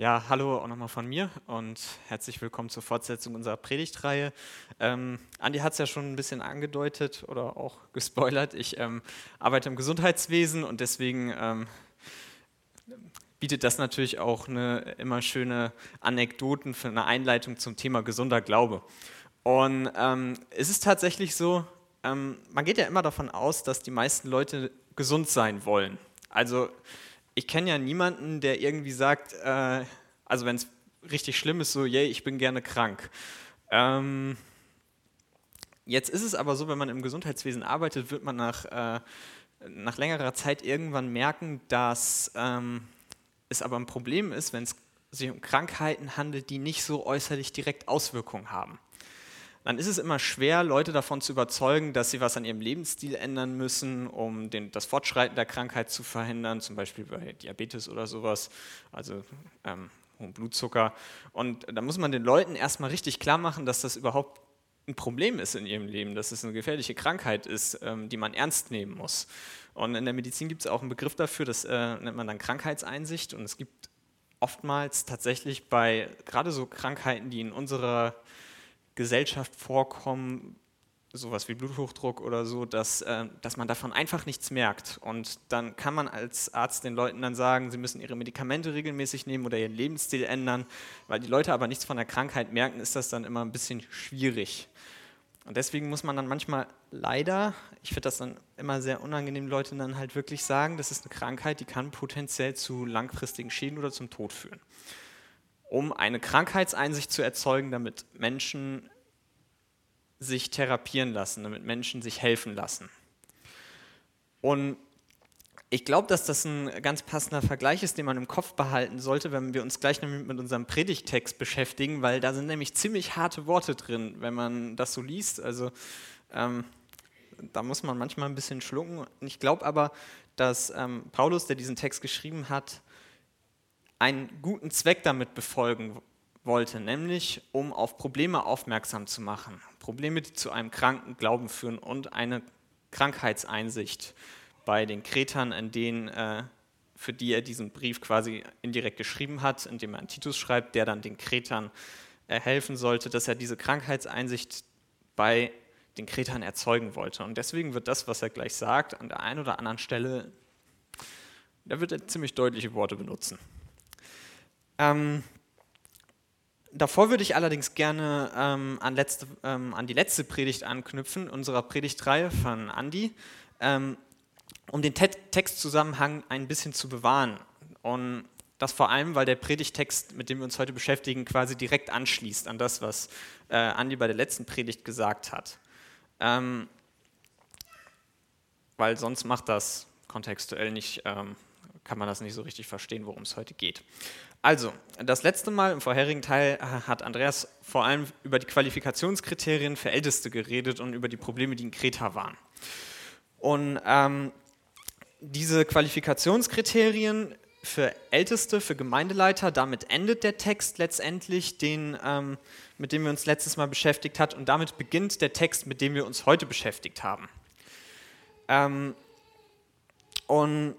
Ja, hallo auch nochmal von mir und herzlich willkommen zur Fortsetzung unserer Predigtreihe. Ähm, Andi hat es ja schon ein bisschen angedeutet oder auch gespoilert. Ich ähm, arbeite im Gesundheitswesen und deswegen ähm, bietet das natürlich auch eine immer schöne Anekdoten für eine Einleitung zum Thema gesunder Glaube. Und ähm, es ist tatsächlich so, ähm, man geht ja immer davon aus, dass die meisten Leute gesund sein wollen. Also ich kenne ja niemanden, der irgendwie sagt, äh, also wenn es richtig schlimm ist, so, yay, ich bin gerne krank. Ähm, jetzt ist es aber so, wenn man im Gesundheitswesen arbeitet, wird man nach, äh, nach längerer Zeit irgendwann merken, dass ähm, es aber ein Problem ist, wenn es sich um Krankheiten handelt, die nicht so äußerlich direkt Auswirkungen haben dann ist es immer schwer, Leute davon zu überzeugen, dass sie was an ihrem Lebensstil ändern müssen, um den, das Fortschreiten der Krankheit zu verhindern, zum Beispiel bei Diabetes oder sowas, also ähm, hohen Blutzucker. Und da muss man den Leuten erstmal richtig klar machen, dass das überhaupt ein Problem ist in ihrem Leben, dass es eine gefährliche Krankheit ist, ähm, die man ernst nehmen muss. Und in der Medizin gibt es auch einen Begriff dafür, das äh, nennt man dann Krankheitseinsicht. Und es gibt oftmals tatsächlich bei gerade so Krankheiten, die in unserer Gesellschaft vorkommen, sowas wie Bluthochdruck oder so, dass, äh, dass man davon einfach nichts merkt. Und dann kann man als Arzt den Leuten dann sagen, sie müssen ihre Medikamente regelmäßig nehmen oder ihren Lebensstil ändern. Weil die Leute aber nichts von der Krankheit merken, ist das dann immer ein bisschen schwierig. Und deswegen muss man dann manchmal leider, ich finde das dann immer sehr unangenehm, Leuten dann halt wirklich sagen, das ist eine Krankheit, die kann potenziell zu langfristigen Schäden oder zum Tod führen um eine Krankheitseinsicht zu erzeugen, damit Menschen sich therapieren lassen, damit Menschen sich helfen lassen. Und ich glaube, dass das ein ganz passender Vergleich ist, den man im Kopf behalten sollte, wenn wir uns gleich mit unserem Predigtext beschäftigen, weil da sind nämlich ziemlich harte Worte drin, wenn man das so liest. Also ähm, da muss man manchmal ein bisschen schlucken. Ich glaube aber, dass ähm, Paulus, der diesen Text geschrieben hat, einen guten Zweck damit befolgen wollte, nämlich um auf Probleme aufmerksam zu machen. Probleme, die zu einem kranken Glauben führen und eine Krankheitseinsicht bei den Kretern, in denen, äh, für die er diesen Brief quasi indirekt geschrieben hat, indem er an Titus schreibt, der dann den Kretern äh, helfen sollte, dass er diese Krankheitseinsicht bei den Kretern erzeugen wollte. Und deswegen wird das, was er gleich sagt, an der einen oder anderen Stelle, da wird er ziemlich deutliche Worte benutzen. Ähm, davor würde ich allerdings gerne ähm, an, letzte, ähm, an, die letzte Predigt anknüpfen, unserer Predigtreihe von Andy, ähm, um den Te Textzusammenhang ein bisschen zu bewahren. Und das vor allem, weil der Predigtext, mit dem wir uns heute beschäftigen, quasi direkt anschließt an das, was äh, Andi bei der letzten Predigt gesagt hat. Ähm, weil sonst macht das kontextuell nicht, ähm, kann man das nicht so richtig verstehen, worum es heute geht. Also, das letzte Mal im vorherigen Teil äh, hat Andreas vor allem über die Qualifikationskriterien für Älteste geredet und über die Probleme, die in Kreta waren. Und ähm, diese Qualifikationskriterien für Älteste, für Gemeindeleiter, damit endet der Text letztendlich, den, ähm, mit dem wir uns letztes Mal beschäftigt haben, und damit beginnt der Text, mit dem wir uns heute beschäftigt haben. Ähm, und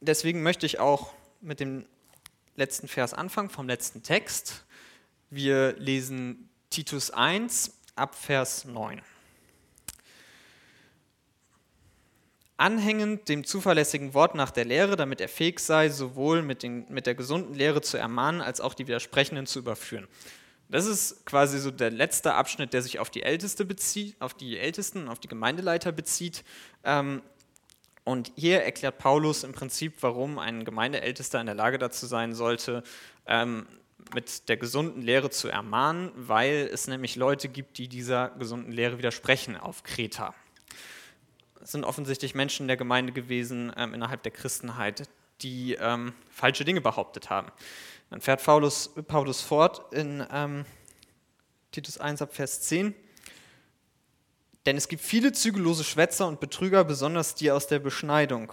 deswegen möchte ich auch mit dem letzten Vers anfangen, vom letzten Text. Wir lesen Titus 1 ab Vers 9. Anhängend dem zuverlässigen Wort nach der Lehre, damit er fähig sei, sowohl mit, den, mit der gesunden Lehre zu ermahnen, als auch die Widersprechenden zu überführen. Das ist quasi so der letzte Abschnitt, der sich auf die Älteste bezieht, auf die Ältesten, auf die Gemeindeleiter bezieht. Ähm, und hier erklärt Paulus im Prinzip, warum ein Gemeindeältester in der Lage dazu sein sollte, ähm, mit der gesunden Lehre zu ermahnen, weil es nämlich Leute gibt, die dieser gesunden Lehre widersprechen auf Kreta. Es sind offensichtlich Menschen der Gemeinde gewesen ähm, innerhalb der Christenheit, die ähm, falsche Dinge behauptet haben. Dann fährt Paulus, Paulus fort in ähm, Titus 1 ab Vers 10. Denn es gibt viele zügellose Schwätzer und Betrüger, besonders die aus der Beschneidung,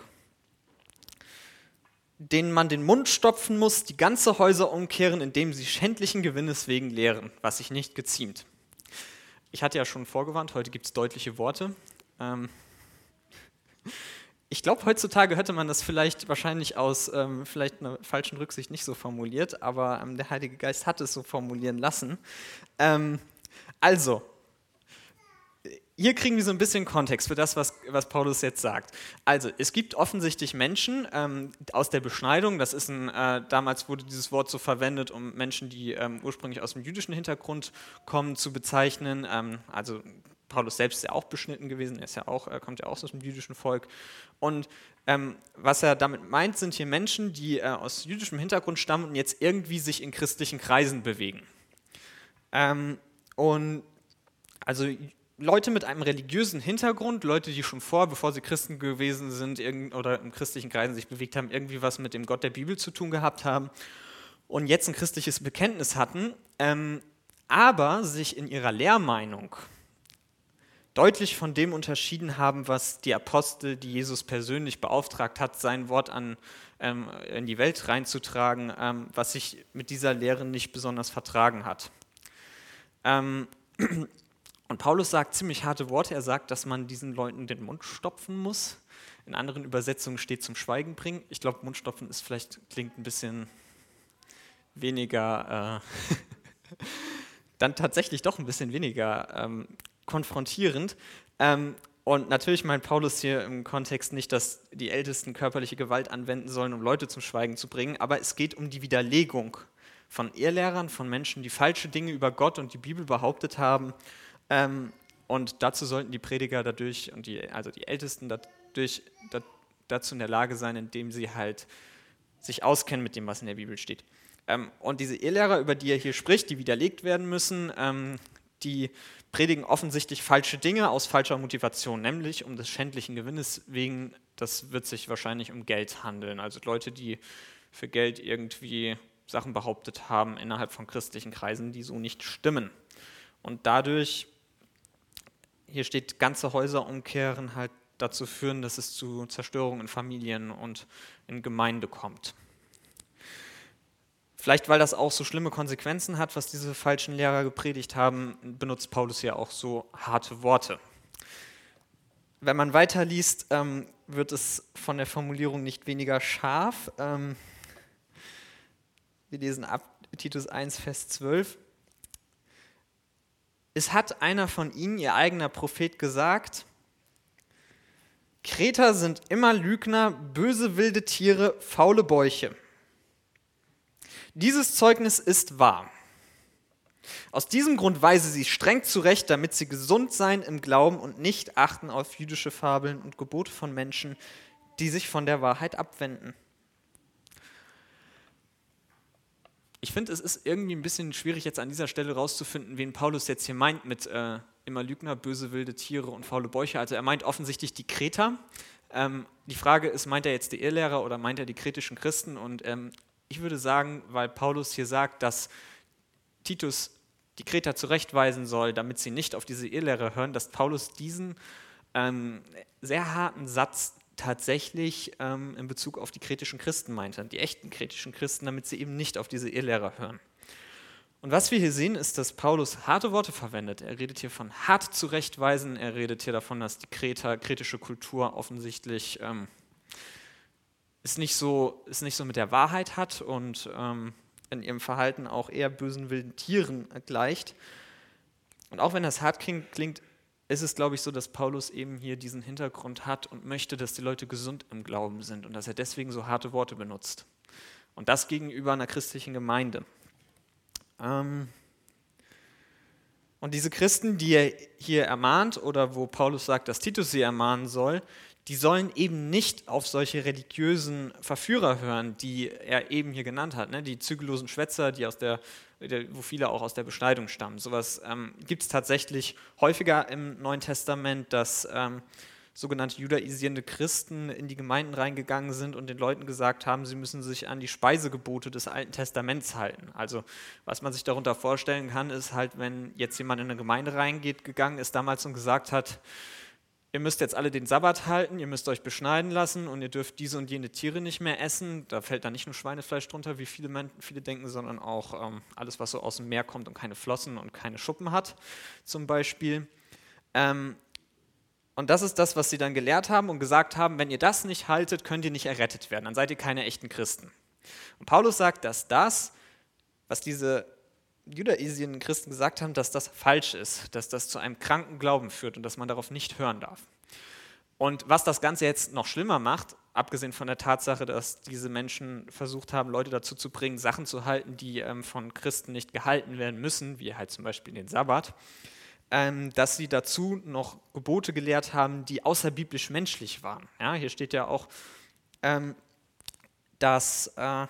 denen man den Mund stopfen muss, die ganze Häuser umkehren, indem sie schändlichen Gewinnes wegen lehren, was sich nicht geziemt. Ich hatte ja schon vorgewarnt, heute gibt es deutliche Worte. Ähm, ich glaube, heutzutage hätte man das vielleicht wahrscheinlich aus ähm, vielleicht einer falschen Rücksicht nicht so formuliert, aber ähm, der Heilige Geist hat es so formulieren lassen. Ähm, also, hier kriegen wir so ein bisschen Kontext für das, was, was Paulus jetzt sagt. Also, es gibt offensichtlich Menschen ähm, aus der Beschneidung, das ist ein, äh, damals wurde dieses Wort so verwendet, um Menschen, die ähm, ursprünglich aus dem jüdischen Hintergrund kommen, zu bezeichnen. Ähm, also, Paulus selbst ist ja auch beschnitten gewesen, er ist ja auch, er kommt ja auch aus dem jüdischen Volk. Und ähm, was er damit meint, sind hier Menschen, die äh, aus jüdischem Hintergrund stammen und jetzt irgendwie sich in christlichen Kreisen bewegen. Ähm, und also Leute mit einem religiösen Hintergrund, Leute, die schon vor, bevor sie Christen gewesen sind oder im christlichen Kreisen sich bewegt haben, irgendwie was mit dem Gott der Bibel zu tun gehabt haben und jetzt ein christliches Bekenntnis hatten, ähm, aber sich in ihrer Lehrmeinung deutlich von dem unterschieden haben, was die Apostel, die Jesus persönlich beauftragt hat, sein Wort an, ähm, in die Welt reinzutragen, ähm, was sich mit dieser Lehre nicht besonders vertragen hat. Ähm, und Paulus sagt ziemlich harte Worte. Er sagt, dass man diesen Leuten den Mund stopfen muss. In anderen Übersetzungen steht zum Schweigen bringen. Ich glaube, Mundstopfen ist vielleicht klingt ein bisschen weniger, äh, dann tatsächlich doch ein bisschen weniger ähm, konfrontierend. Ähm, und natürlich meint Paulus hier im Kontext nicht, dass die Ältesten körperliche Gewalt anwenden sollen, um Leute zum Schweigen zu bringen, aber es geht um die Widerlegung von Irrlehrern, von Menschen, die falsche Dinge über Gott und die Bibel behauptet haben ähm, und dazu sollten die Prediger dadurch und die, also die Ältesten dadurch, dazu in der Lage sein, indem sie halt sich auskennen mit dem, was in der Bibel steht. Ähm, und diese Irrlehrer, über die er hier spricht, die widerlegt werden müssen, ähm, die predigen offensichtlich falsche Dinge aus falscher Motivation, nämlich um des schändlichen Gewinnes wegen, das wird sich wahrscheinlich um Geld handeln. Also Leute, die für Geld irgendwie Sachen behauptet haben innerhalb von christlichen Kreisen, die so nicht stimmen. Und dadurch hier steht, ganze Häuser umkehren, halt dazu führen, dass es zu Zerstörungen in Familien und in Gemeinde kommt. Vielleicht, weil das auch so schlimme Konsequenzen hat, was diese falschen Lehrer gepredigt haben, benutzt Paulus ja auch so harte Worte. Wenn man weiterliest, ähm, wird es von der Formulierung nicht weniger scharf. Ähm, wir lesen ab Titus 1, Vers 12. Es hat einer von ihnen, ihr eigener Prophet, gesagt, Kreter sind immer Lügner, böse wilde Tiere, faule Bäuche. Dieses Zeugnis ist wahr. Aus diesem Grund weise sie streng zurecht, damit sie gesund seien im Glauben und nicht achten auf jüdische Fabeln und Gebote von Menschen, die sich von der Wahrheit abwenden. Ich finde, es ist irgendwie ein bisschen schwierig, jetzt an dieser Stelle rauszufinden, wen Paulus jetzt hier meint mit äh, immer Lügner, böse wilde Tiere und faule Bäuche. Also er meint offensichtlich die Kreter. Ähm, die Frage ist, meint er jetzt die Irrlehrer oder meint er die kretischen Christen? Und ähm, ich würde sagen, weil Paulus hier sagt, dass Titus die Kreter zurechtweisen soll, damit sie nicht auf diese Irrlehrer hören, dass Paulus diesen ähm, sehr harten Satz tatsächlich ähm, in Bezug auf die kretischen Christen meinte, die echten kretischen Christen, damit sie eben nicht auf diese Irrlehrer hören. Und was wir hier sehen, ist, dass Paulus harte Worte verwendet. Er redet hier von hart zurechtweisen, er redet hier davon, dass die Kreter, kretische Kultur offensichtlich ähm, es, nicht so, es nicht so mit der Wahrheit hat und ähm, in ihrem Verhalten auch eher bösen wilden Tieren gleicht. Und auch wenn das hart klingt ist es, glaube ich, so, dass Paulus eben hier diesen Hintergrund hat und möchte, dass die Leute gesund im Glauben sind und dass er deswegen so harte Worte benutzt. Und das gegenüber einer christlichen Gemeinde. Ähm und diese Christen, die er hier ermahnt oder wo Paulus sagt, dass Titus sie ermahnen soll, die sollen eben nicht auf solche religiösen Verführer hören, die er eben hier genannt hat, ne? die zügellosen Schwätzer, die aus der, wo viele auch aus der Beschneidung stammen. Sowas ähm, gibt es tatsächlich häufiger im Neuen Testament, dass ähm, sogenannte judaisierende Christen in die Gemeinden reingegangen sind und den Leuten gesagt haben, sie müssen sich an die Speisegebote des Alten Testaments halten. Also was man sich darunter vorstellen kann, ist halt, wenn jetzt jemand in eine Gemeinde reingeht, gegangen ist damals und gesagt hat, ihr müsst jetzt alle den Sabbat halten, ihr müsst euch beschneiden lassen und ihr dürft diese und jene Tiere nicht mehr essen. Da fällt dann nicht nur Schweinefleisch drunter, wie viele, viele denken, sondern auch ähm, alles, was so aus dem Meer kommt und keine Flossen und keine Schuppen hat, zum Beispiel. Ähm, Und das ist das, was sie dann gelehrt haben und gesagt haben, wenn ihr das nicht haltet, könnt ihr nicht errettet werden, dann seid ihr keine echten Christen. Und Paulus sagt, dass das, was diese judaisierenden Christen gesagt haben, dass das falsch ist, dass das zu einem kranken Glauben führt und dass man darauf nicht hören darf. Und was das Ganze jetzt noch schlimmer macht, abgesehen von der Tatsache, dass diese Menschen versucht haben, Leute dazu zu bringen, Sachen zu halten, die ähm, von Christen nicht gehalten werden müssen, wie halt zum Beispiel den Sabbat, ähm, dass sie dazu noch Gebote gelehrt haben, die außerbiblisch menschlich waren. Ja, hier steht ja auch, ähm, dass äh,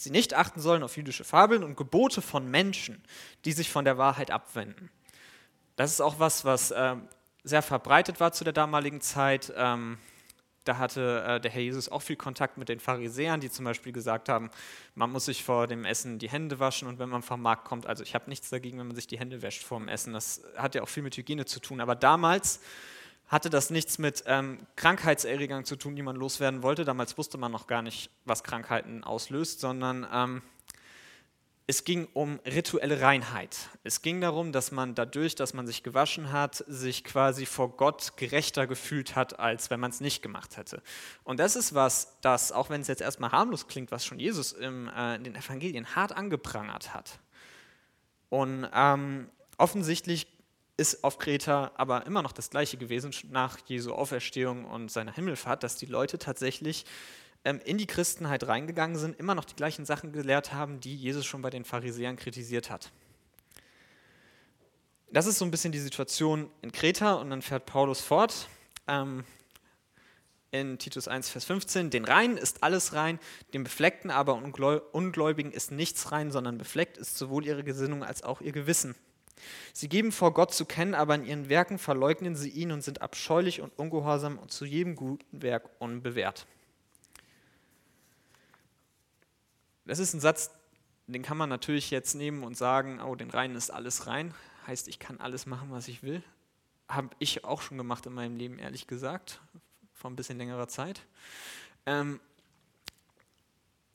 sie nicht achten sollen auf jüdische Fabeln und Gebote von Menschen, die sich von der Wahrheit abwenden. Das ist auch was, was äh, sehr verbreitet war zu der damaligen Zeit. Ähm, da hatte äh, der Herr Jesus auch viel Kontakt mit den Pharisäern, die zum Beispiel gesagt haben, man muss sich vor dem Essen die Hände waschen und wenn man vom Markt kommt, also ich habe nichts dagegen, wenn man sich die Hände wäscht vor dem Essen, das hat ja auch viel mit Hygiene zu tun, aber damals hatte das nichts mit ähm, Krankheitserregern zu tun, die man loswerden wollte. Damals wusste man noch gar nicht, was Krankheiten auslöst, sondern ähm, es ging um rituelle Reinheit. Es ging darum, dass man dadurch, dass man sich gewaschen hat, sich quasi vor Gott gerechter gefühlt hat, als wenn man es nicht gemacht hätte. Und das ist was, das, auch wenn es jetzt erstmal harmlos klingt, was schon Jesus im, äh, in den Evangelien hart angeprangert hat. Und ähm, offensichtlich ist auf Kreta aber immer noch das gleiche gewesen nach Jesu Auferstehung und seiner Himmelfahrt, dass die Leute tatsächlich ähm, in die Christenheit reingegangen sind, immer noch die gleichen Sachen gelehrt haben, die Jesus schon bei den Pharisäern kritisiert hat. Das ist so ein bisschen die Situation in Kreta und dann fährt Paulus fort. Ähm, in Titus 1, Vers 15, den Reinen ist alles rein, dem Befleckten aber Ungläubigen ist nichts rein, sondern befleckt ist sowohl ihre Gesinnung als auch ihr Gewissen. Sie geben vor Gott zu kennen, aber in ihren Werken verleugnen sie ihn und sind abscheulich und ungehorsam und zu jedem guten Werk unbewährt. Das ist ein Satz, den kann man natürlich jetzt nehmen und sagen, oh, den Reinen ist alles rein. Heißt, ich kann alles machen, was ich will. Habe ich auch schon gemacht in meinem Leben, ehrlich gesagt, vor ein bisschen längerer Zeit. Ähm,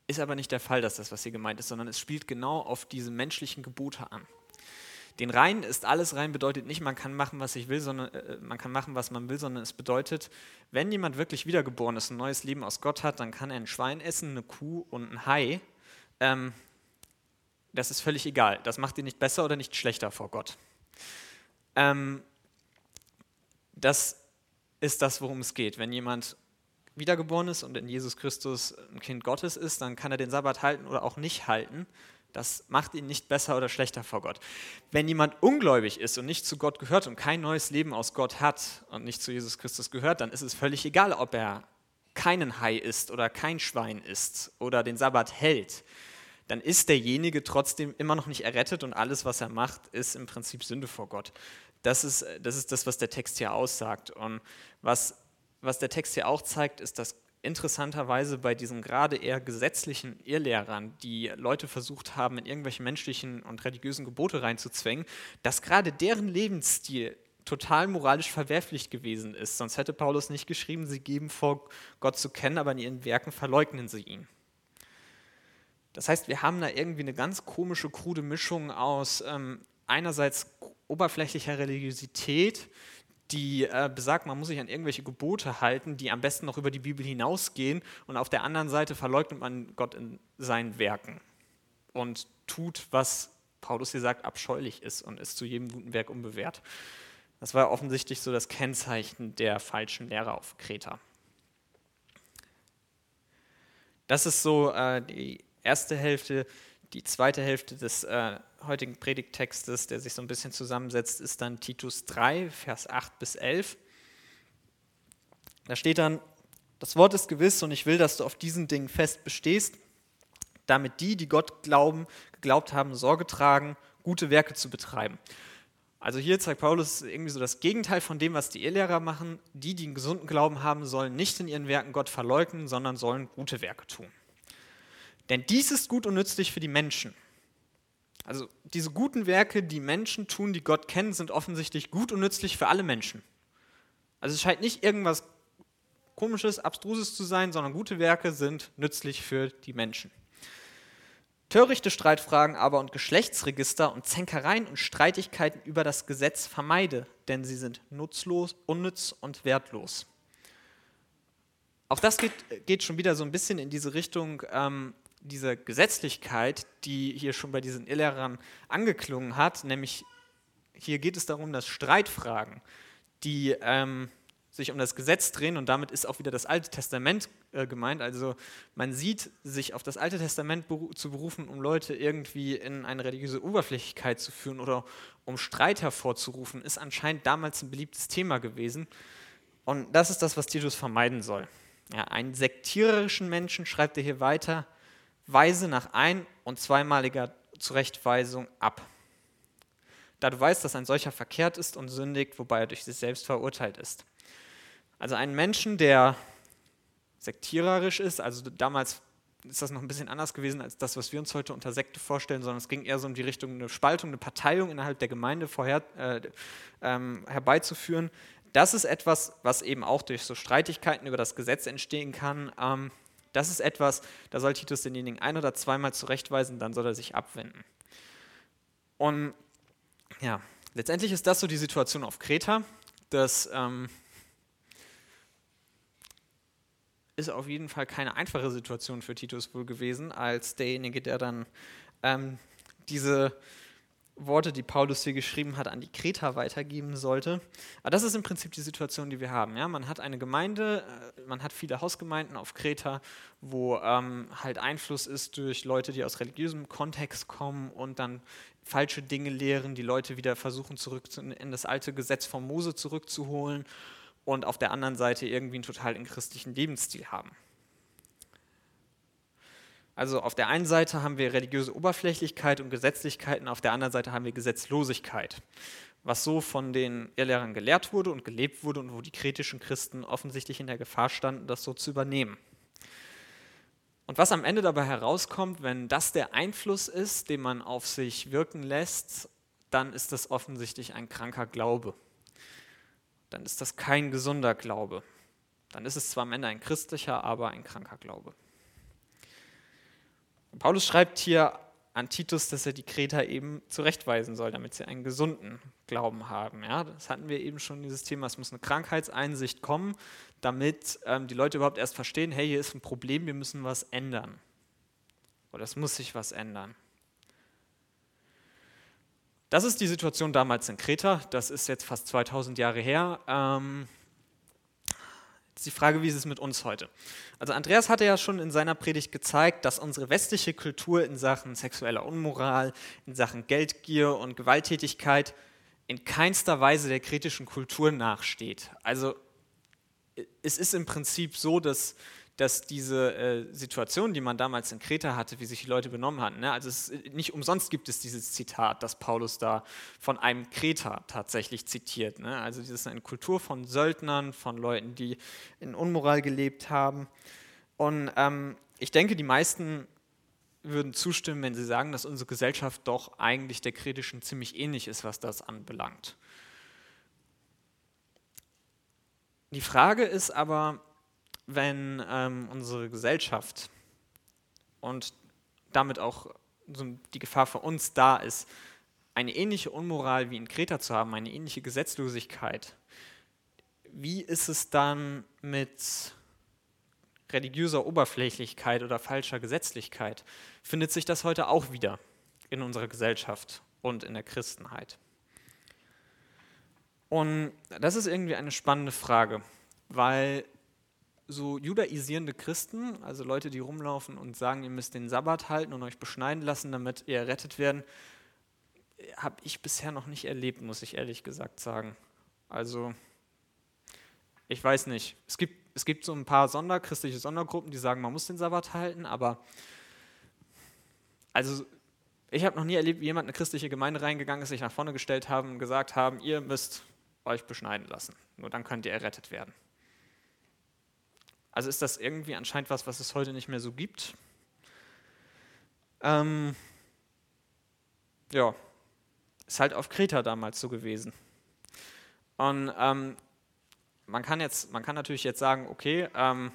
ist aber nicht der Fall, dass das, was hier gemeint ist, sondern es spielt genau auf diese menschlichen Gebote an. Den Rein ist alles rein bedeutet nicht, man kann machen, was ich will, sondern äh, man kann machen, was man will, sondern es bedeutet, wenn jemand wirklich wiedergeboren ist, ein neues Leben aus Gott hat, dann kann er ein Schwein essen, eine Kuh und ein Hai. Ähm, das ist völlig egal. Das macht ihn nicht besser oder nicht schlechter vor Gott. Ähm, das ist das, worum es geht. Wenn jemand wiedergeboren ist und in Jesus Christus ein Kind Gottes ist, dann kann er den Sabbat halten oder auch nicht halten. Das macht ihn nicht besser oder schlechter vor Gott. Wenn jemand ungläubig ist und nicht zu Gott gehört und kein neues Leben aus Gott hat und nicht zu Jesus Christus gehört, dann ist es völlig egal, ob er keinen Hai isst oder kein Schwein isst oder den Sabbat hält. Dann ist derjenige trotzdem immer noch nicht errettet und alles, was er macht, ist im Prinzip Sünde vor Gott. Das ist das, ist das was der Text hier aussagt. Und was, was der Text hier auch zeigt, ist, dass interessanterweise bei diesen gerade eher gesetzlichen Irrlehrern, die Leute versucht haben, in irgendwelche menschlichen und religiösen Gebote reinzuzwängen, dass gerade deren Lebensstil total moralisch verwerflich gewesen ist. Sonst hätte Paulus nicht geschrieben, sie geben vor, Gott zu kennen, aber in ihren Werken verleugnen sie ihn. Das heißt, wir haben da irgendwie eine ganz komische, krude Mischung aus ähm, einerseits oberflächlicher Religiosität, die äh, besagt, man muss sich an irgendwelche Gebote halten, die am besten noch über die Bibel hinausgehen. Und auf der anderen Seite verleugnet man Gott in seinen Werken und tut, was Paulus hier sagt, abscheulich ist und ist zu jedem guten Werk unbewährt. Das war offensichtlich so das Kennzeichen der falschen Lehrer auf Kreta. Das ist so äh, die erste Hälfte. Die zweite Hälfte des äh, heutigen Predigttextes, der sich so ein bisschen zusammensetzt, ist dann Titus 3, Vers 8 bis 11. Da steht dann, das Wort ist gewiss und ich will, dass du auf diesen Dingen fest bestehst, damit die, die Gott glauben, geglaubt haben, Sorge tragen, gute Werke zu betreiben. Also hier zeigt Paulus irgendwie so das Gegenteil von dem, was die Ehelehrer machen. Die, die einen gesunden Glauben haben, sollen nicht in ihren Werken Gott verleugnen, sondern sollen gute Werke tun. Denn dies ist gut und nützlich für die Menschen also diese guten Werke, die Menschen tun, die Gott kennen, sind offensichtlich gut und nützlich für alle Menschen. Also es scheint nicht irgendwas komisches, abstruses zu sein, sondern gute Werke sind nützlich für die Menschen. Törichte Streitfragen aber und Geschlechtsregister und Zänkereien und Streitigkeiten über das Gesetz vermeide, denn sie sind nutzlos, unnütz und wertlos. Auch das geht, geht schon wieder so ein bisschen in diese Richtung ähm, dieser Gesetzlichkeit, die hier schon bei diesen Irrlehrern angeklungen hat, nämlich hier geht es darum, dass Streitfragen, die ähm, sich um das Gesetz drehen und damit ist auch wieder das Alte Testament äh, gemeint. Also man sieht, sich auf das Alte Testament beru zu berufen, um Leute irgendwie in eine religiöse Oberflächlichkeit zu führen oder um Streit hervorzurufen, ist anscheinend damals ein beliebtes Thema gewesen. Und das ist das, was Titus vermeiden soll. Ja, einen sektiererischen Menschen, schreibt er hier weiter, weise nach ein- und zweimaliger Zurechtweisung ab. Da du weißt, dass ein solcher verkehrt ist und sündigt, wobei er durch sich selbst verurteilt ist. Also einen Menschen, der sektiererisch ist, also damals ist das noch ein bisschen anders gewesen als das, was wir uns heute unter Sekte vorstellen, sondern es ging eher so um die Richtung, eine Spaltung, eine Parteiung innerhalb der Gemeinde vorher, äh, ähm, herbeizuführen. Das ist etwas, was eben auch durch so Streitigkeiten über das Gesetz entstehen kann. Ähm, das ist etwas, da soll Titus denjenigen ein- oder zweimal zurechtweisen, dann soll er sich abwenden. Und ja, letztendlich ist das so die Situation auf Kreta, dass ähm, ist auf jeden Fall keine einfache Situation für Titus wohl gewesen, als derjenige, der dann ähm, diese Worte, die Paulus hier geschrieben hat, an die Kreta weitergeben sollte. Aber das ist im Prinzip die Situation, die wir haben. Ja? Man hat eine Gemeinde, äh, man hat viele Hausgemeinden auf Kreta, wo ähm, halt Einfluss ist durch Leute, die aus religiösem Kontext kommen und dann falsche Dinge lehren, die Leute wieder versuchen, zurück in das alte Gesetz von Mose zurückzuholen und auf der anderen Seite irgendwie einen total christlichen Lebensstil haben. Also auf der einen Seite haben wir religiöse Oberflächlichkeit und Gesetzlichkeiten, auf der anderen Seite haben wir Gesetzlosigkeit, was so von den Irrlehrern gelehrt wurde und gelebt wurde und wo die kretischen Christen offensichtlich in der Gefahr standen, das so zu übernehmen. Und was am Ende dabei herauskommt, wenn das der Einfluss ist, den man auf sich wirken lässt, dann ist das offensichtlich ein kranker Glaube dann ist das kein gesunder Glaube. Dann ist es zwar am Ende ein christlicher, aber ein kranker Glaube. Paulus schreibt hier an Titus, dass er die Kreter eben zurechtweisen soll, damit sie einen gesunden Glauben haben. Ja, das hatten wir eben schon, dieses Thema, es muss eine Krankheitseinsicht kommen, damit ähm, die Leute überhaupt erst verstehen, hey, hier ist ein Problem, wir müssen was ändern. Oder es muss sich was ändern. Das ist die Situation damals in Kreta. Das ist jetzt fast 2000 Jahre her. Ähm, die Frage, wie ist es mit uns heute? Also Andreas hatte ja schon in seiner Predigt gezeigt, dass unsere westliche Kultur in Sachen sexueller Unmoral, in Sachen Geldgier und Gewalttätigkeit in keinster Weise der kretischen Kultur nachsteht. Also es ist im Prinzip so, dass dass diese äh, Situation, die man damals in Kreta hatte, wie sich die Leute benommen hatten, ne? also es, nicht umsonst gibt es dieses Zitat, das Paulus da von einem Kreter tatsächlich zitiert. Ne? Also das ist eine Kultur von Söldnern, von Leuten, die in Unmoral gelebt haben. Und ähm, ich denke, die meisten würden zustimmen, wenn sie sagen, dass unsere Gesellschaft doch eigentlich der kretischen ziemlich ähnlich ist, was das anbelangt. Die Frage ist aber, wenn ähm, unsere Gesellschaft und damit auch so die Gefahr für uns da ist, eine ähnliche Unmoral wie in Kreta zu haben, eine ähnliche Gesetzlosigkeit, wie ist es dann mit religiöser Oberflächlichkeit oder falscher Gesetzlichkeit? Findet sich das heute auch wieder in unserer Gesellschaft und in der Christenheit? Und das ist irgendwie eine spannende Frage, weil so judaisierende Christen, also Leute, die rumlaufen und sagen, ihr müsst den Sabbat halten und euch beschneiden lassen, damit ihr errettet werden, habe ich bisher noch nicht erlebt, muss ich ehrlich gesagt sagen. Also, ich weiß nicht. Es gibt, es gibt so ein paar sonderchristliche Sondergruppen, die sagen, man muss den Sabbat halten, aber also ich habe noch nie erlebt, wie jemand in eine christliche Gemeinde reingegangen ist, sich nach vorne gestellt haben und gesagt haben, ihr müsst euch beschneiden lassen. Nur dann könnt ihr errettet werden. Also ist das irgendwie anscheinend was, was es heute nicht mehr so gibt. Ähm, ja, ist halt auf Kreta damals so gewesen. Und ähm, man kann jetzt, man kann natürlich jetzt sagen, okay, ähm,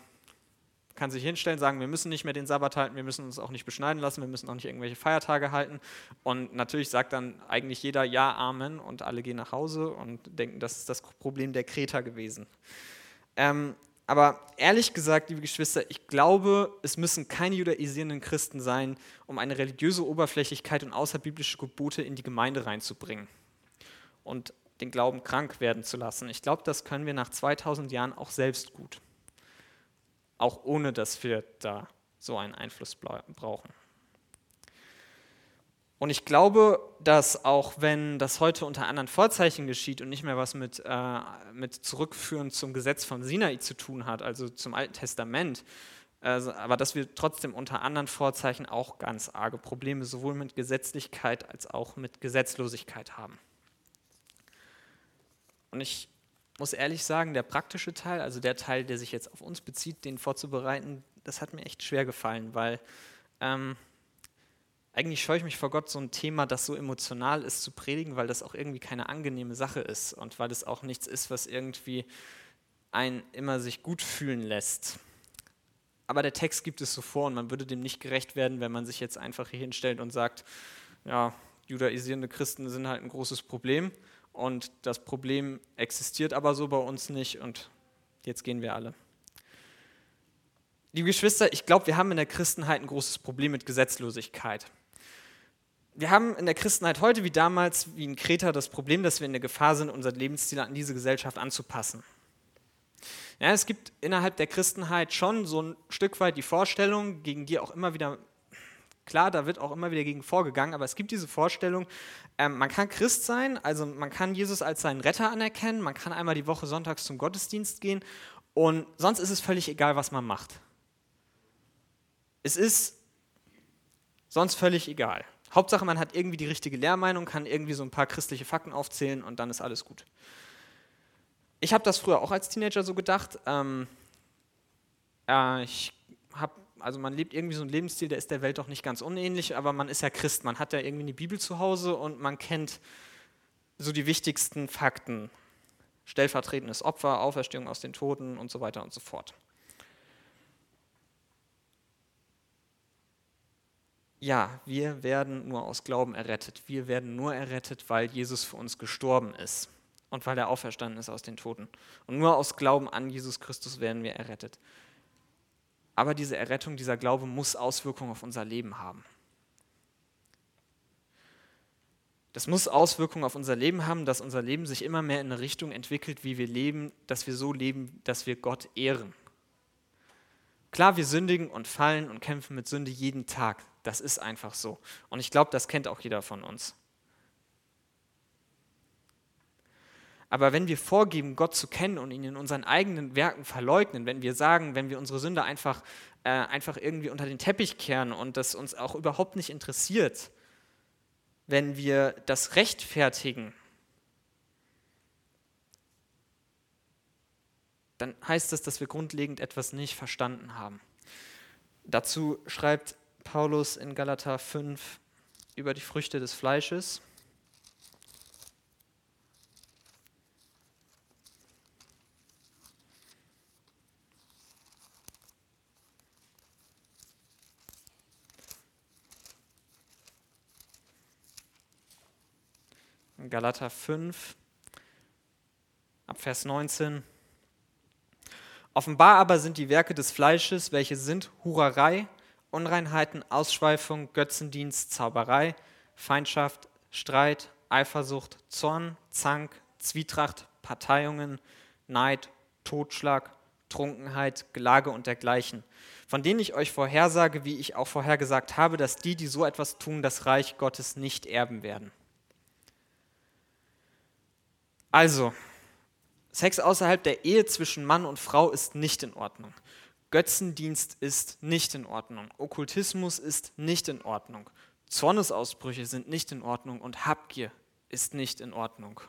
kann sich hinstellen, sagen, wir müssen nicht mehr den Sabbat halten, wir müssen uns auch nicht beschneiden lassen, wir müssen auch nicht irgendwelche Feiertage halten. Und natürlich sagt dann eigentlich jeder Ja, Amen und alle gehen nach Hause und denken, das ist das Problem der Kreter gewesen. Ähm, aber ehrlich gesagt, liebe Geschwister, ich glaube, es müssen keine judaisierenden Christen sein, um eine religiöse Oberflächlichkeit und außerbiblische Gebote in die Gemeinde reinzubringen und den Glauben krank werden zu lassen. Ich glaube, das können wir nach 2000 Jahren auch selbst gut auch ohne dass wir da so einen Einfluss brauchen. Und ich glaube, dass auch wenn das heute unter anderen Vorzeichen geschieht und nicht mehr was mit, äh, mit Zurückführen zum Gesetz von Sinai zu tun hat, also zum Alten Testament, äh, aber dass wir trotzdem unter anderen Vorzeichen auch ganz arge Probleme sowohl mit Gesetzlichkeit als auch mit Gesetzlosigkeit haben. Und ich muss ehrlich sagen, der praktische Teil, also der Teil, der sich jetzt auf uns bezieht, den vorzubereiten, das hat mir echt schwer gefallen, weil ähm, eigentlich scheue ich mich vor Gott, so ein Thema, das so emotional ist, zu predigen, weil das auch irgendwie keine angenehme Sache ist und weil es auch nichts ist, was irgendwie einen immer sich gut fühlen lässt. Aber der Text gibt es so vor und man würde dem nicht gerecht werden, wenn man sich jetzt einfach hier hinstellt und sagt, ja, judaisierende Christen sind halt ein großes Problem und das Problem existiert aber so bei uns nicht und jetzt gehen wir alle. Liebe Geschwister, ich glaube, wir haben in der Christenheit ein großes Problem mit Gesetzlosigkeit. Wir haben in der Christenheit heute wie damals, wie in Kreta, das Problem, dass wir in der Gefahr sind, unseren Lebensstil an diese Gesellschaft anzupassen. Ja, es gibt innerhalb der Christenheit schon so ein Stück weit die Vorstellung, gegen die auch immer wieder Klar, da wird auch immer wieder gegen vorgegangen, aber es gibt diese Vorstellung, ähm, man kann Christ sein, also man kann Jesus als seinen Retter anerkennen, man kann einmal die Woche sonntags zum Gottesdienst gehen und sonst ist es völlig egal, was man macht. Es ist sonst völlig egal. Hauptsache, man hat irgendwie die richtige Lehrmeinung, kann irgendwie so ein paar christliche Fakten aufzählen und dann ist alles gut. Ich habe das früher auch als Teenager so gedacht. Ähm, äh, ich habe also man lebt irgendwie so einen Lebensstil, der ist der Welt doch nicht ganz unähnlich, aber man ist ja Christ, man hat ja irgendwie eine Bibel zu Hause und man kennt so die wichtigsten Fakten. Stellvertretendes Opfer, Auferstehung aus den Toten und so weiter und so fort. Ja, wir werden nur aus Glauben errettet. Wir werden nur errettet, weil Jesus für uns gestorben ist und weil er auferstanden ist aus den Toten. Und nur aus Glauben an Jesus Christus werden wir errettet. Aber diese Errettung, dieser Glaube muss Auswirkungen auf unser Leben haben. Das muss Auswirkungen auf unser Leben haben, dass unser Leben sich immer mehr in eine Richtung entwickelt, wie wir leben, dass wir so leben, dass wir Gott ehren. Klar, wir sündigen und fallen und kämpfen mit Sünde jeden Tag. Das ist einfach so. Und ich glaube, das kennt auch jeder von uns. Aber wenn wir vorgeben, Gott zu kennen und ihn in unseren eigenen Werken verleugnen, wenn wir sagen, wenn wir unsere Sünde einfach, äh, einfach irgendwie unter den Teppich kehren und das uns auch überhaupt nicht interessiert, wenn wir das rechtfertigen, dann heißt das, dass wir grundlegend etwas nicht verstanden haben. Dazu schreibt Paulus in Galater 5 über die Früchte des Fleisches. Galater 5, ab Vers 19. Offenbar aber sind die Werke des Fleisches, welche sind Hurerei, Unreinheiten, Ausschweifung, Götzendienst, Zauberei, Feindschaft, Streit, Eifersucht, Zorn, Zank, Zwietracht, Parteiungen, Neid, Totschlag, Trunkenheit, Gelage und dergleichen, von denen ich euch vorhersage, wie ich auch vorhergesagt habe, dass die, die so etwas tun, das Reich Gottes nicht erben werden. Also, Sex außerhalb der Ehe zwischen Mann und Frau ist nicht in Ordnung. Götzendienst ist nicht in Ordnung. Okkultismus ist nicht in Ordnung. Zornesausbrüche sind nicht in Ordnung und Habgier ist nicht in Ordnung.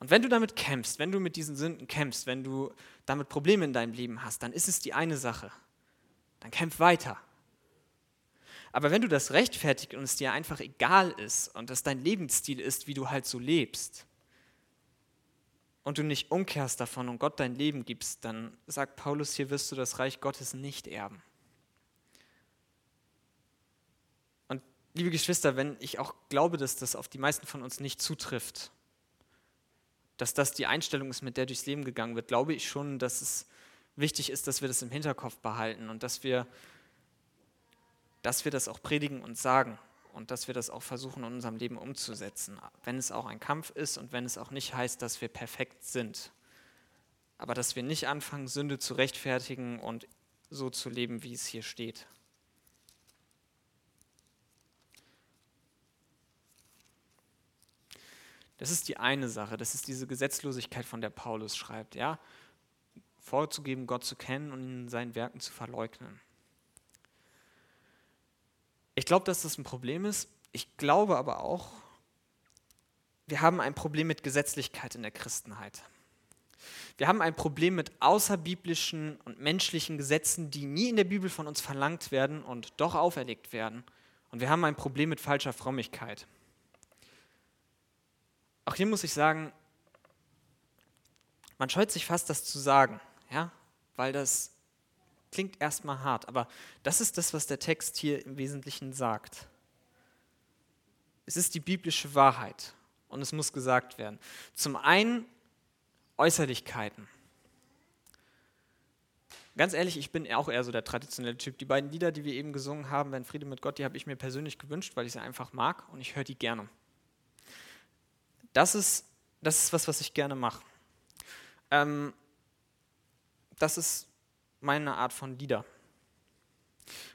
Und wenn du damit kämpfst, wenn du mit diesen Sünden kämpfst, wenn du damit Probleme in deinem Leben hast, dann ist es die eine Sache. Dann kämpf weiter. Aber wenn du das rechtfertigst und es dir einfach egal ist und das dein Lebensstil ist, wie du halt so lebst, und du nicht umkehrst davon und Gott dein Leben gibst, dann sagt Paulus hier, wirst du das Reich Gottes nicht erben. Und liebe Geschwister, wenn ich auch glaube, dass das auf die meisten von uns nicht zutrifft, dass das die Einstellung ist, mit der durchs Leben gegangen wird, glaube ich schon, dass es wichtig ist, dass wir das im Hinterkopf behalten und dass wir, dass wir das auch predigen und sagen und dass wir das auch versuchen in unserem Leben umzusetzen, wenn es auch ein Kampf ist und wenn es auch nicht heißt, dass wir perfekt sind. Aber dass wir nicht anfangen, Sünde zu rechtfertigen und so zu leben, wie es hier steht. Das ist die eine Sache, das ist diese Gesetzlosigkeit, von der Paulus schreibt, ja? Vorzugeben, Gott zu kennen und in seinen Werken zu verleugnen. Ich glaube, dass das ein Problem ist. Ich glaube aber auch, wir haben ein Problem mit Gesetzlichkeit in der Christenheit. Wir haben ein Problem mit außerbiblischen und menschlichen Gesetzen, die nie in der Bibel von uns verlangt werden und doch auferlegt werden. Und wir haben ein Problem mit falscher Frömmigkeit. Auch hier muss ich sagen, man scheut sich fast, das zu sagen, ja, weil das klingt erstmal hart, aber das ist das, was der Text hier im Wesentlichen sagt. Es ist die biblische Wahrheit und es muss gesagt werden. Zum einen Äußerlichkeiten. Ganz ehrlich, ich bin auch eher so der traditionelle Typ. Die beiden Lieder, die wir eben gesungen haben, Wenn Friede mit Gott, die habe ich mir persönlich gewünscht, weil ich sie einfach mag und ich höre die gerne. Das ist, das ist was, was ich gerne mache. Ähm, das ist meine Art von Lieder.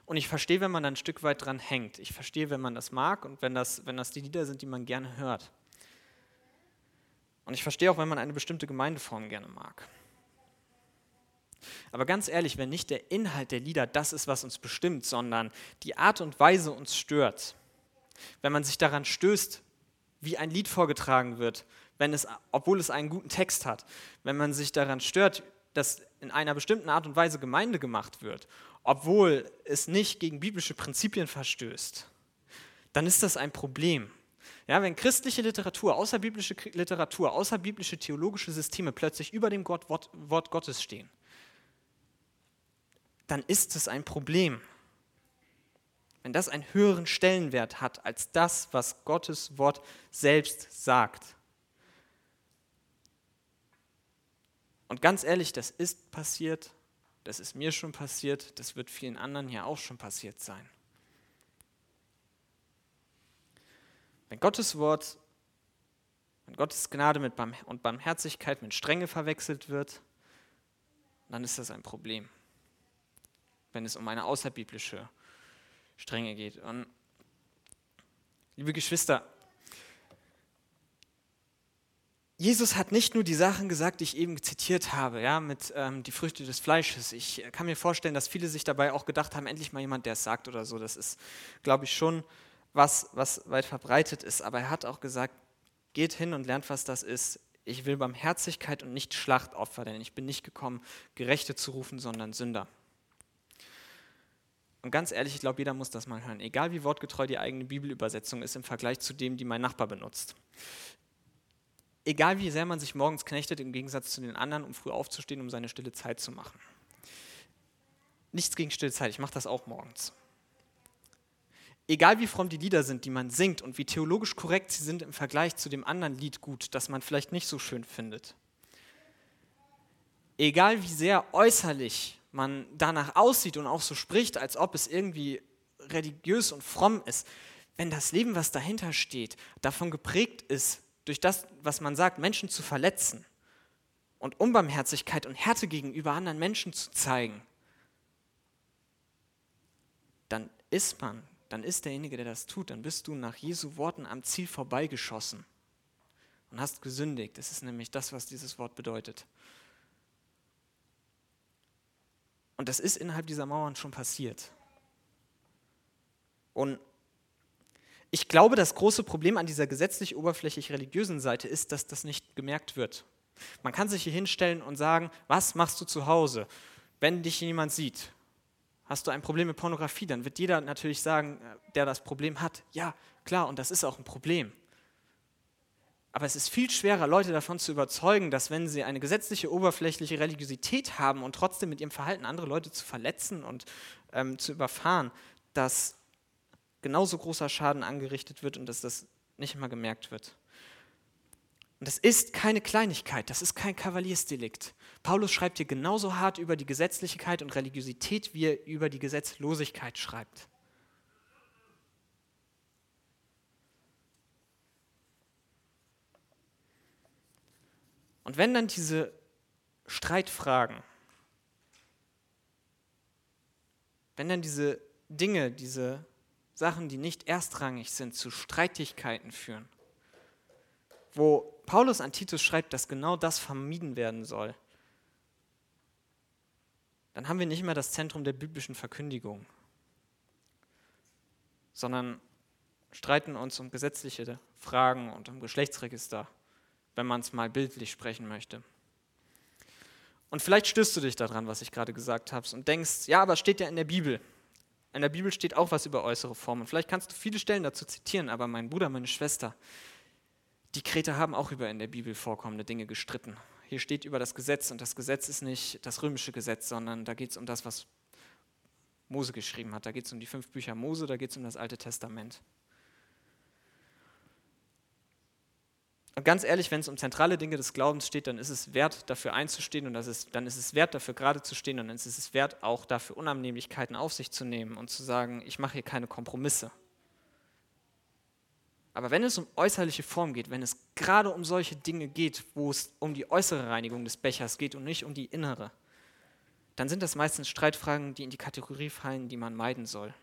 Und ich verstehe, wenn man da ein Stück weit dran hängt. Ich verstehe, wenn man das mag und wenn das, wenn das die Lieder sind, die man gerne hört. Und ich verstehe auch, wenn man eine bestimmte Gemeindeform gerne mag. Aber ganz ehrlich, wenn nicht der Inhalt der Lieder das ist, was uns bestimmt, sondern die Art und Weise uns stört, wenn man sich daran stößt, wie ein Lied vorgetragen wird, wenn es, obwohl es einen guten Text hat, wenn man sich daran stört, dass in einer bestimmten Art und Weise Gemeinde gemacht wird, obwohl es nicht gegen biblische Prinzipien verstößt, dann ist das ein Problem. Ja, wenn christliche Literatur, außerbiblische Literatur, außerbiblische theologische Systeme plötzlich über dem Gott, Wort, Wort Gottes stehen, dann ist es ein Problem. Wenn das einen höheren Stellenwert hat als das, was Gottes Wort selbst sagt. Und ganz ehrlich, das ist passiert, das ist mir schon passiert, das wird vielen anderen hier auch schon passiert sein. Wenn Gottes Wort, wenn Gottes Gnade mit Barm und Barmherzigkeit mit Strenge verwechselt wird, dann ist das ein Problem, wenn es um eine außerbiblische Strenge geht. Und liebe Geschwister, Jesus hat nicht nur die Sachen gesagt, die ich eben zitiert habe, ja, mit ähm, die Früchte des Fleisches. Ich kann mir vorstellen, dass viele sich dabei auch gedacht haben, endlich mal jemand, der es sagt oder so. Das ist, glaube ich, schon was, was weit verbreitet ist. Aber er hat auch gesagt, geht hin und lernt, was das ist. Ich will Barmherzigkeit und nicht Schlachtopfer, denn ich bin nicht gekommen, Gerechte zu rufen, sondern Sünder. Und ganz ehrlich, ich glaube, jeder muss das mal hören. Egal wie wortgetreu die eigene Bibelübersetzung ist im Vergleich zu dem, die mein Nachbar benutzt egal wie sehr man sich morgens knechtet, im Gegensatz zu den anderen, um früh aufzustehen, um seine stille Zeit zu machen. Nichts gegen stille Zeit, ich mache das auch morgens. Egal wie fromm die Lieder sind, die man singt und wie theologisch korrekt sie sind im Vergleich zu dem anderen Lied gut, das man vielleicht nicht so schön findet. Egal wie sehr äußerlich man danach aussieht und auch so spricht, als ob es irgendwie religiös und fromm ist, wenn das Leben, was dahinter steht, davon geprägt ist, durch das, was man sagt, Menschen zu verletzen und Unbarmherzigkeit und Härte gegenüber anderen Menschen zu zeigen, dann ist man, dann ist derjenige, der das tut, dann bist du nach Jesu Worten am Ziel vorbeigeschossen und hast gesündigt. Das ist nämlich das, was dieses Wort bedeutet. Und das ist innerhalb dieser Mauern schon passiert. Und ich glaube, das große Problem an dieser gesetzlich oberflächlich religiösen Seite ist, dass das nicht gemerkt wird. Man kann sich hier hinstellen und sagen, was machst du zu Hause, wenn dich jemand sieht? Hast du ein Problem mit Pornografie? Dann wird jeder natürlich sagen, der das Problem hat, ja, klar, und das ist auch ein Problem. Aber es ist viel schwerer, Leute davon zu überzeugen, dass wenn sie eine gesetzliche, oberflächliche Religiosität haben und trotzdem mit ihrem Verhalten andere Leute zu verletzen und ähm, zu überfahren, dass genauso großer Schaden angerichtet wird und dass das nicht immer gemerkt wird. Und das ist keine Kleinigkeit, das ist kein Kavaliersdelikt. Paulus schreibt hier genauso hart über die Gesetzlichkeit und Religiosität, wie er über die Gesetzlosigkeit schreibt. Und wenn dann diese Streitfragen, wenn dann diese Dinge, diese Sachen, die nicht erstrangig sind, zu Streitigkeiten führen, wo Paulus an Titus schreibt, dass genau das vermieden werden soll, dann haben wir nicht mehr das Zentrum der biblischen Verkündigung, sondern streiten uns um gesetzliche Fragen und um Geschlechtsregister wenn man es mal bildlich sprechen möchte. Und vielleicht stößt du dich daran, was ich gerade gesagt habe, und denkst, ja, aber es steht ja in der Bibel. In der Bibel steht auch was über äußere Formen. Vielleicht kannst du viele Stellen dazu zitieren, aber mein Bruder, meine Schwester, die Kreter haben auch über in der Bibel vorkommende Dinge gestritten. Hier steht über das Gesetz und das Gesetz ist nicht das römische Gesetz, sondern da geht es um das, was Mose geschrieben hat. Da geht es um die fünf Bücher Mose, da geht es um das Alte Testament. Und ganz ehrlich, wenn es um zentrale Dinge des Glaubens steht, dann ist es wert, dafür einzustehen und ist, dann ist es wert, dafür gerade zu stehen und dann ist es wert, auch dafür Unannehmlichkeiten auf sich zu nehmen und zu sagen, ich mache hier keine Kompromisse. Aber wenn es um äußerliche Form geht, wenn es gerade um solche Dinge geht, wo es um die äußere Reinigung des Bechers geht und nicht um die innere, dann sind das meistens Streitfragen, die in die Kategorie fallen, die man meiden soll.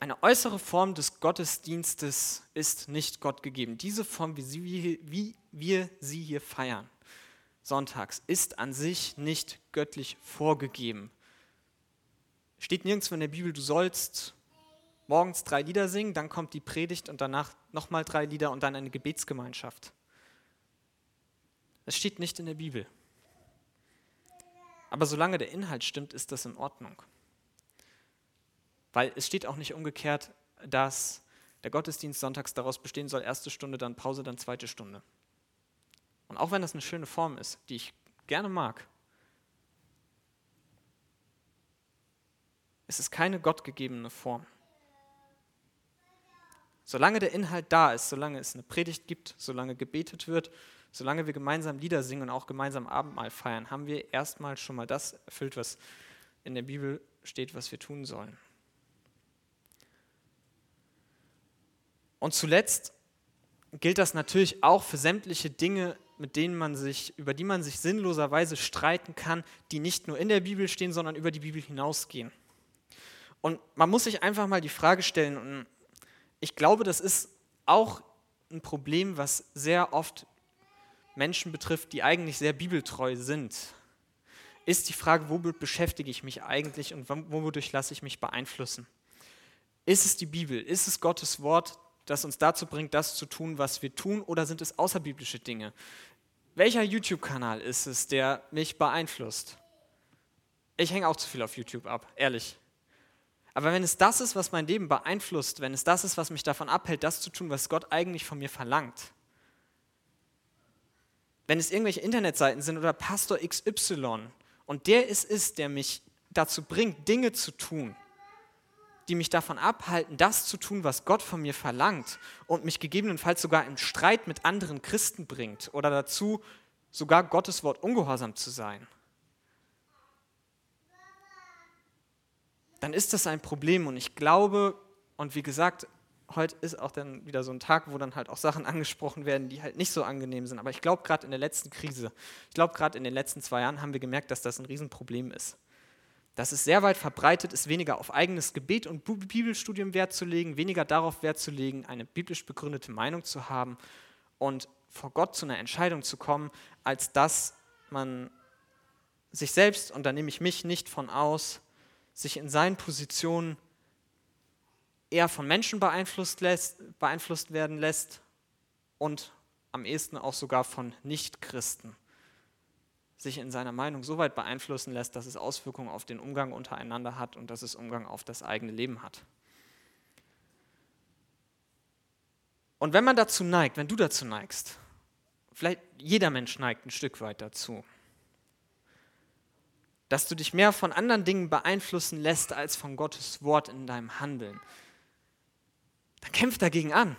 Eine äußere Form des Gottesdienstes ist nicht Gott gegeben. Diese Form, wie, sie, wie wir sie hier feiern, sonntags, ist an sich nicht göttlich vorgegeben. Steht nirgendwo in der Bibel, du sollst morgens drei Lieder singen, dann kommt die Predigt und danach nochmal drei Lieder und dann eine Gebetsgemeinschaft. Das steht nicht in der Bibel. Aber solange der Inhalt stimmt, ist das in Ordnung. Weil es steht auch nicht umgekehrt, dass der Gottesdienst sonntags daraus bestehen soll, erste Stunde, dann Pause, dann zweite Stunde. Und auch wenn das eine schöne Form ist, die ich gerne mag, es ist keine gottgegebene Form. Solange der Inhalt da ist, solange es eine Predigt gibt, solange gebetet wird, solange wir gemeinsam Lieder singen und auch gemeinsam Abendmahl feiern, haben wir erstmal schon mal das erfüllt, was in der Bibel steht, was wir tun sollen. Und zuletzt gilt das natürlich auch für sämtliche Dinge, mit denen man sich, über die man sich sinnloserweise streiten kann, die nicht nur in der Bibel stehen, sondern über die Bibel hinausgehen. Und man muss sich einfach mal die Frage stellen, und ich glaube, das ist auch ein Problem, was sehr oft Menschen betrifft, die eigentlich sehr bibeltreu sind, ist die Frage, womit beschäftige ich mich eigentlich und wodurch lasse ich mich beeinflussen? Ist es die Bibel? Ist es Gottes Wort, das uns dazu bringt, das zu tun, was wir tun, oder sind es außerbiblische Dinge? Welcher YouTube-Kanal ist es, der mich beeinflusst? Ich hänge auch zu viel auf YouTube ab, ehrlich. Aber wenn es das ist, was mein Leben beeinflusst, wenn es das ist, was mich davon abhält, das zu tun, was Gott eigentlich von mir verlangt, wenn es irgendwelche Internetseiten sind oder Pastor XY und der es ist, der mich dazu bringt, Dinge zu tun, die mich davon abhalten, das zu tun, was Gott von mir verlangt und mich gegebenenfalls sogar im Streit mit anderen Christen bringt oder dazu, sogar Gottes Wort ungehorsam zu sein, dann ist das ein Problem. Und ich glaube, und wie gesagt, heute ist auch dann wieder so ein Tag, wo dann halt auch Sachen angesprochen werden, die halt nicht so angenehm sind. Aber ich glaube, gerade in der letzten Krise, ich glaube, gerade in den letzten zwei Jahren haben wir gemerkt, dass das ein Riesenproblem ist dass es sehr weit verbreitet ist, weniger auf eigenes Gebet und Bibelstudium Wert zu legen, weniger darauf Wert zu legen, eine biblisch begründete Meinung zu haben und vor Gott zu einer Entscheidung zu kommen, als dass man sich selbst, und da nehme ich mich nicht von aus, sich in seinen Positionen eher von Menschen beeinflusst, lässt, beeinflusst werden lässt und am ehesten auch sogar von Nichtchristen sich in seiner Meinung so weit beeinflussen lässt, dass es Auswirkungen auf den Umgang untereinander hat und dass es Umgang auf das eigene Leben hat. Und wenn man dazu neigt, wenn du dazu neigst, vielleicht jeder Mensch neigt ein Stück weit dazu, dass du dich mehr von anderen Dingen beeinflussen lässt als von Gottes Wort in deinem Handeln, dann kämpf dagegen an.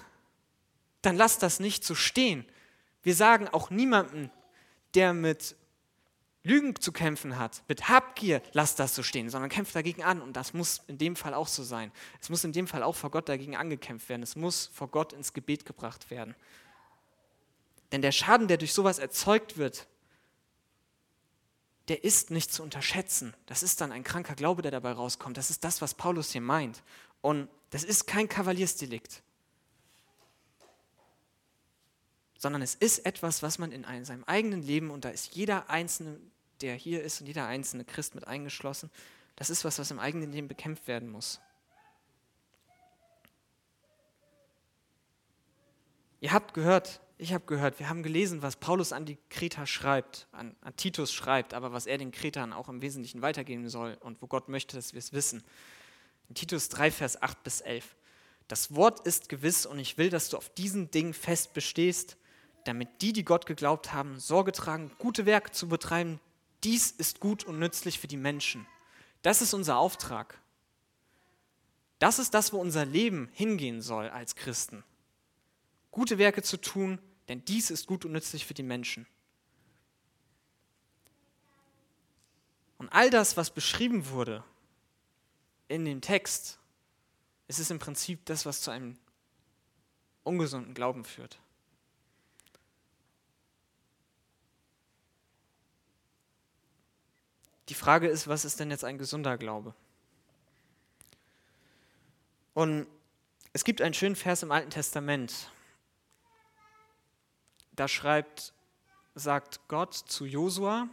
Dann lass das nicht so stehen. Wir sagen auch niemandem, der mit Lügen zu kämpfen hat, mit Habgier, lass das so stehen, sondern kämpft dagegen an. Und das muss in dem Fall auch so sein. Es muss in dem Fall auch vor Gott dagegen angekämpft werden. Es muss vor Gott ins Gebet gebracht werden. Denn der Schaden, der durch sowas erzeugt wird, der ist nicht zu unterschätzen. Das ist dann ein kranker Glaube, der dabei rauskommt. Das ist das, was Paulus hier meint. Und das ist kein Kavaliersdelikt, sondern es ist etwas, was man in seinem eigenen Leben, und da ist jeder Einzelne, der hier ist und jeder einzelne Christ mit eingeschlossen, das ist was, was im eigenen Leben bekämpft werden muss. Ihr habt gehört, ich habe gehört, wir haben gelesen, was Paulus an die Kreter schreibt, an, an, Titus schreibt, aber was er den Kretern auch im Wesentlichen weitergeben soll und wo Gott möchte, dass wir es wissen. In Titus 3, Vers 8 bis 11. Das Wort ist gewiss und ich will, dass du auf diesen Dingen fest bestehst, damit die, die Gott geglaubt haben, Sorge tragen, gute Werke zu betreiben. Dies ist gut und nützlich für die Menschen. Das ist unser Auftrag. Das ist das, wo unser Leben hingehen soll als Christen. Gute Werke zu tun, denn dies ist gut und nützlich für die Menschen. Und all das, was beschrieben wurde in dem Text, es ist im Prinzip das, was zu einem ungesunden Glauben führt. Die Frage ist, was ist denn jetzt ein gesunder Glaube? Und es gibt einen schönen Vers im Alten Testament, da schreibt, sagt Gott zu Josua,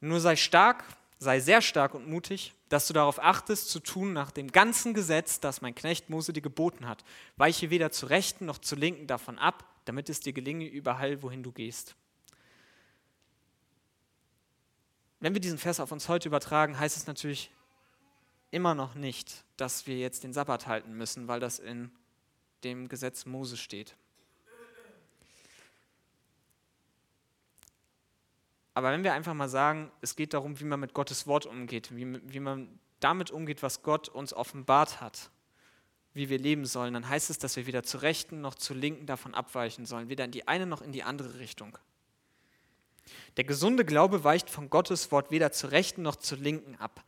nur sei stark, sei sehr stark und mutig, dass du darauf achtest, zu tun nach dem ganzen Gesetz, das mein Knecht Mose dir geboten hat. Weiche weder zur Rechten noch zur Linken davon ab, damit es dir gelinge überall, wohin du gehst. Wenn wir diesen Vers auf uns heute übertragen, heißt es natürlich immer noch nicht, dass wir jetzt den Sabbat halten müssen, weil das in dem Gesetz Mose steht. Aber wenn wir einfach mal sagen, es geht darum, wie man mit Gottes Wort umgeht, wie, wie man damit umgeht, was Gott uns offenbart hat, wie wir leben sollen, dann heißt es, dass wir weder zur rechten noch zur linken davon abweichen sollen, weder in die eine noch in die andere Richtung. Der gesunde Glaube weicht von Gottes Wort weder zur rechten noch zur linken ab.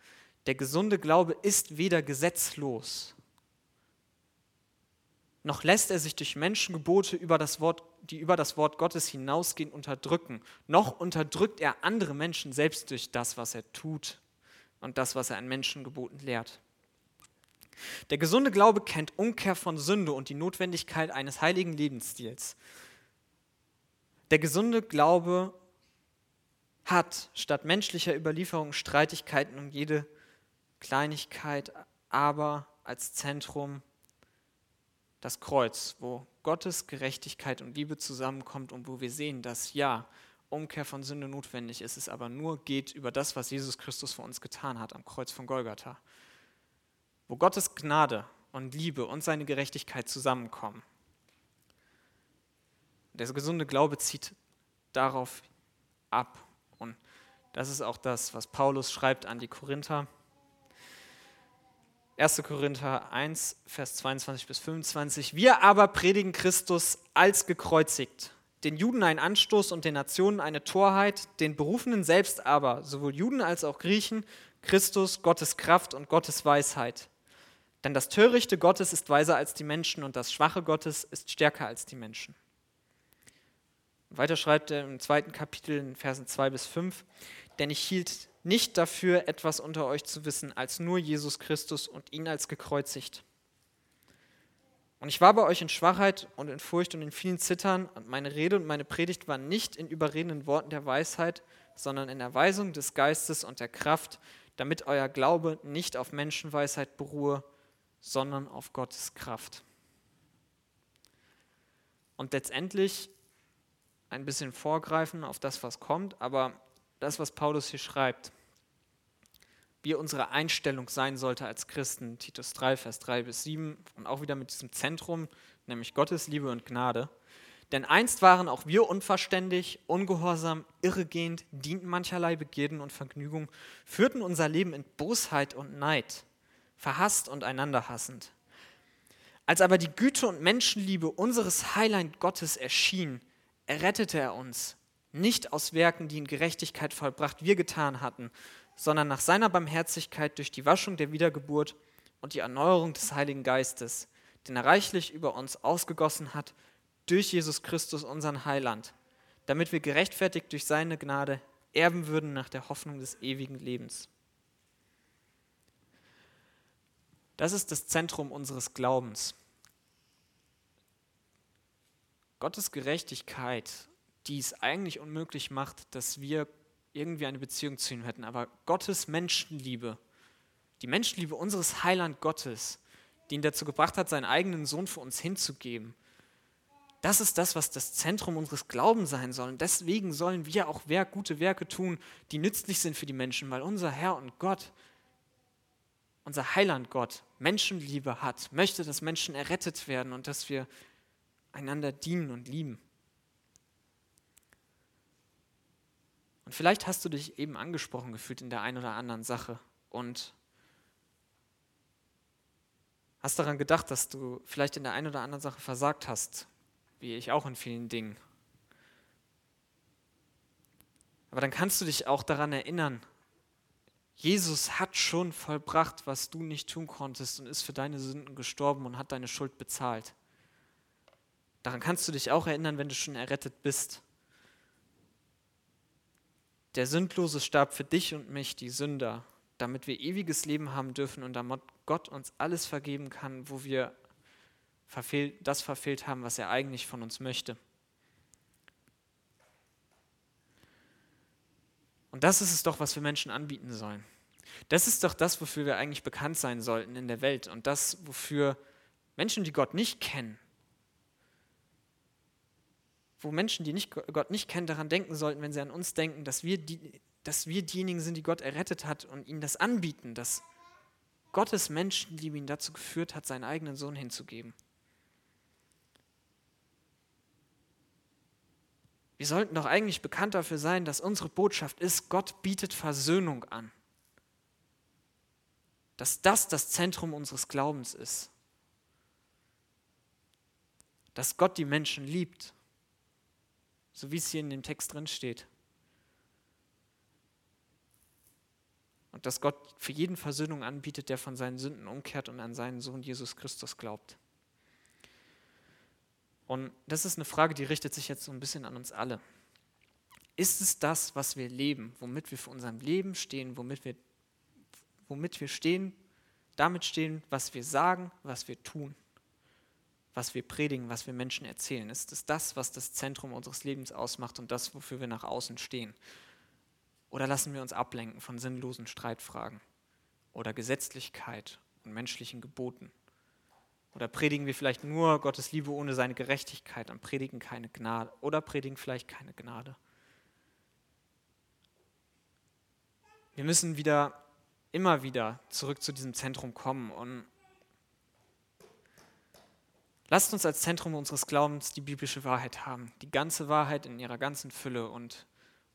Der gesunde Glaube ist weder gesetzlos, noch lässt er sich durch Menschengebote über das Wort, die über das Wort Gottes hinausgehen, unterdrücken, noch unterdrückt er andere Menschen selbst durch das, was er tut und das, was er an Menschengeboten lehrt. Der gesunde Glaube kennt Umkehr von Sünde und die Notwendigkeit eines heiligen Lebensstils. Der gesunde Glaube hat statt menschlicher Überlieferung Streitigkeiten um jede Kleinigkeit, aber als Zentrum das Kreuz, wo Gottes Gerechtigkeit und Liebe zusammenkommt und wo wir sehen, dass ja, Umkehr von Sünde notwendig ist, es aber nur geht über das, was Jesus Christus für uns getan hat am Kreuz von Golgatha. Wo Gottes Gnade und Liebe und seine Gerechtigkeit zusammenkommen. Der gesunde Glaube zieht darauf ab. Und das ist auch das, was Paulus schreibt an die Korinther. 1. Korinther 1, Vers 22 bis 25. Wir aber predigen Christus als gekreuzigt, den Juden ein Anstoß und den Nationen eine Torheit, den Berufenen selbst aber, sowohl Juden als auch Griechen, Christus, Gottes Kraft und Gottes Weisheit. Denn das Törichte Gottes ist weiser als die Menschen und das Schwache Gottes ist stärker als die Menschen. Weiter schreibt er im zweiten Kapitel in Versen 2 bis 5, denn ich hielt nicht dafür, etwas unter euch zu wissen, als nur Jesus Christus und ihn als gekreuzigt. Und ich war bei euch in Schwachheit und in Furcht und in vielen Zittern, und meine Rede und meine Predigt waren nicht in überredenden Worten der Weisheit, sondern in der Weisung des Geistes und der Kraft, damit euer Glaube nicht auf Menschenweisheit beruhe, sondern auf Gottes Kraft. Und letztendlich ein bisschen vorgreifen auf das, was kommt, aber das, was Paulus hier schreibt, wie unsere Einstellung sein sollte als Christen. Titus 3, Vers 3 bis 7 und auch wieder mit diesem Zentrum, nämlich Gottes Liebe und Gnade. Denn einst waren auch wir unverständig, ungehorsam, irregehend, dienten mancherlei Begierden und Vergnügung, führten unser Leben in Bosheit und Neid, verhasst und einander hassend. Als aber die Güte und Menschenliebe unseres Heiland Gottes erschien, errettete er uns, nicht aus Werken, die in Gerechtigkeit vollbracht wir getan hatten, sondern nach seiner Barmherzigkeit durch die Waschung der Wiedergeburt und die Erneuerung des Heiligen Geistes, den er reichlich über uns ausgegossen hat, durch Jesus Christus, unseren Heiland, damit wir gerechtfertigt durch seine Gnade erben würden nach der Hoffnung des ewigen Lebens. Das ist das Zentrum unseres Glaubens. Gottes Gerechtigkeit, die es eigentlich unmöglich macht, dass wir irgendwie eine Beziehung zu ihm hätten, aber Gottes Menschenliebe, die Menschenliebe unseres Heiland Gottes, die ihn dazu gebracht hat, seinen eigenen Sohn für uns hinzugeben, das ist das, was das Zentrum unseres Glaubens sein soll. Und deswegen sollen wir auch Werk, gute Werke tun, die nützlich sind für die Menschen, weil unser Herr und Gott, unser Heiland Gott, Menschenliebe hat, möchte, dass Menschen errettet werden und dass wir einander dienen und lieben. Und vielleicht hast du dich eben angesprochen gefühlt in der einen oder anderen Sache und hast daran gedacht, dass du vielleicht in der einen oder anderen Sache versagt hast wie ich auch in vielen Dingen. Aber dann kannst du dich auch daran erinnern, Jesus hat schon vollbracht, was du nicht tun konntest und ist für deine Sünden gestorben und hat deine Schuld bezahlt. Daran kannst du dich auch erinnern, wenn du schon errettet bist. Der Sündlose starb für dich und mich, die Sünder, damit wir ewiges Leben haben dürfen und damit Gott uns alles vergeben kann, wo wir verfehlt, das verfehlt haben, was er eigentlich von uns möchte. Und das ist es doch, was wir Menschen anbieten sollen. Das ist doch das, wofür wir eigentlich bekannt sein sollten in der Welt und das, wofür Menschen, die Gott nicht kennen, wo Menschen, die nicht, Gott nicht kennen, daran denken sollten, wenn sie an uns denken, dass wir, die, dass wir diejenigen sind, die Gott errettet hat und ihnen das anbieten, dass Gottes Menschenliebe ihn dazu geführt hat, seinen eigenen Sohn hinzugeben. Wir sollten doch eigentlich bekannt dafür sein, dass unsere Botschaft ist, Gott bietet Versöhnung an. Dass das das Zentrum unseres Glaubens ist. Dass Gott die Menschen liebt, so wie es hier in dem Text drin steht. Und dass Gott für jeden Versöhnung anbietet, der von seinen Sünden umkehrt und an seinen Sohn Jesus Christus glaubt. Und das ist eine Frage, die richtet sich jetzt so ein bisschen an uns alle. Ist es das, was wir leben, womit wir für unserem Leben stehen, womit wir, womit wir stehen, damit stehen, was wir sagen, was wir tun, was wir predigen, was wir Menschen erzählen? Ist es das, was das Zentrum unseres Lebens ausmacht und das, wofür wir nach außen stehen? Oder lassen wir uns ablenken von sinnlosen Streitfragen oder Gesetzlichkeit und menschlichen Geboten? Oder predigen wir vielleicht nur Gottes Liebe ohne seine Gerechtigkeit und predigen keine Gnade oder predigen vielleicht keine Gnade. Wir müssen wieder, immer wieder zurück zu diesem Zentrum kommen und lasst uns als Zentrum unseres Glaubens die biblische Wahrheit haben, die ganze Wahrheit in ihrer ganzen Fülle und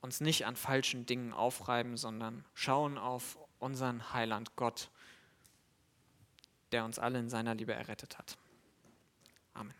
uns nicht an falschen Dingen aufreiben, sondern schauen auf unseren Heiland Gott der uns alle in seiner Liebe errettet hat. Amen.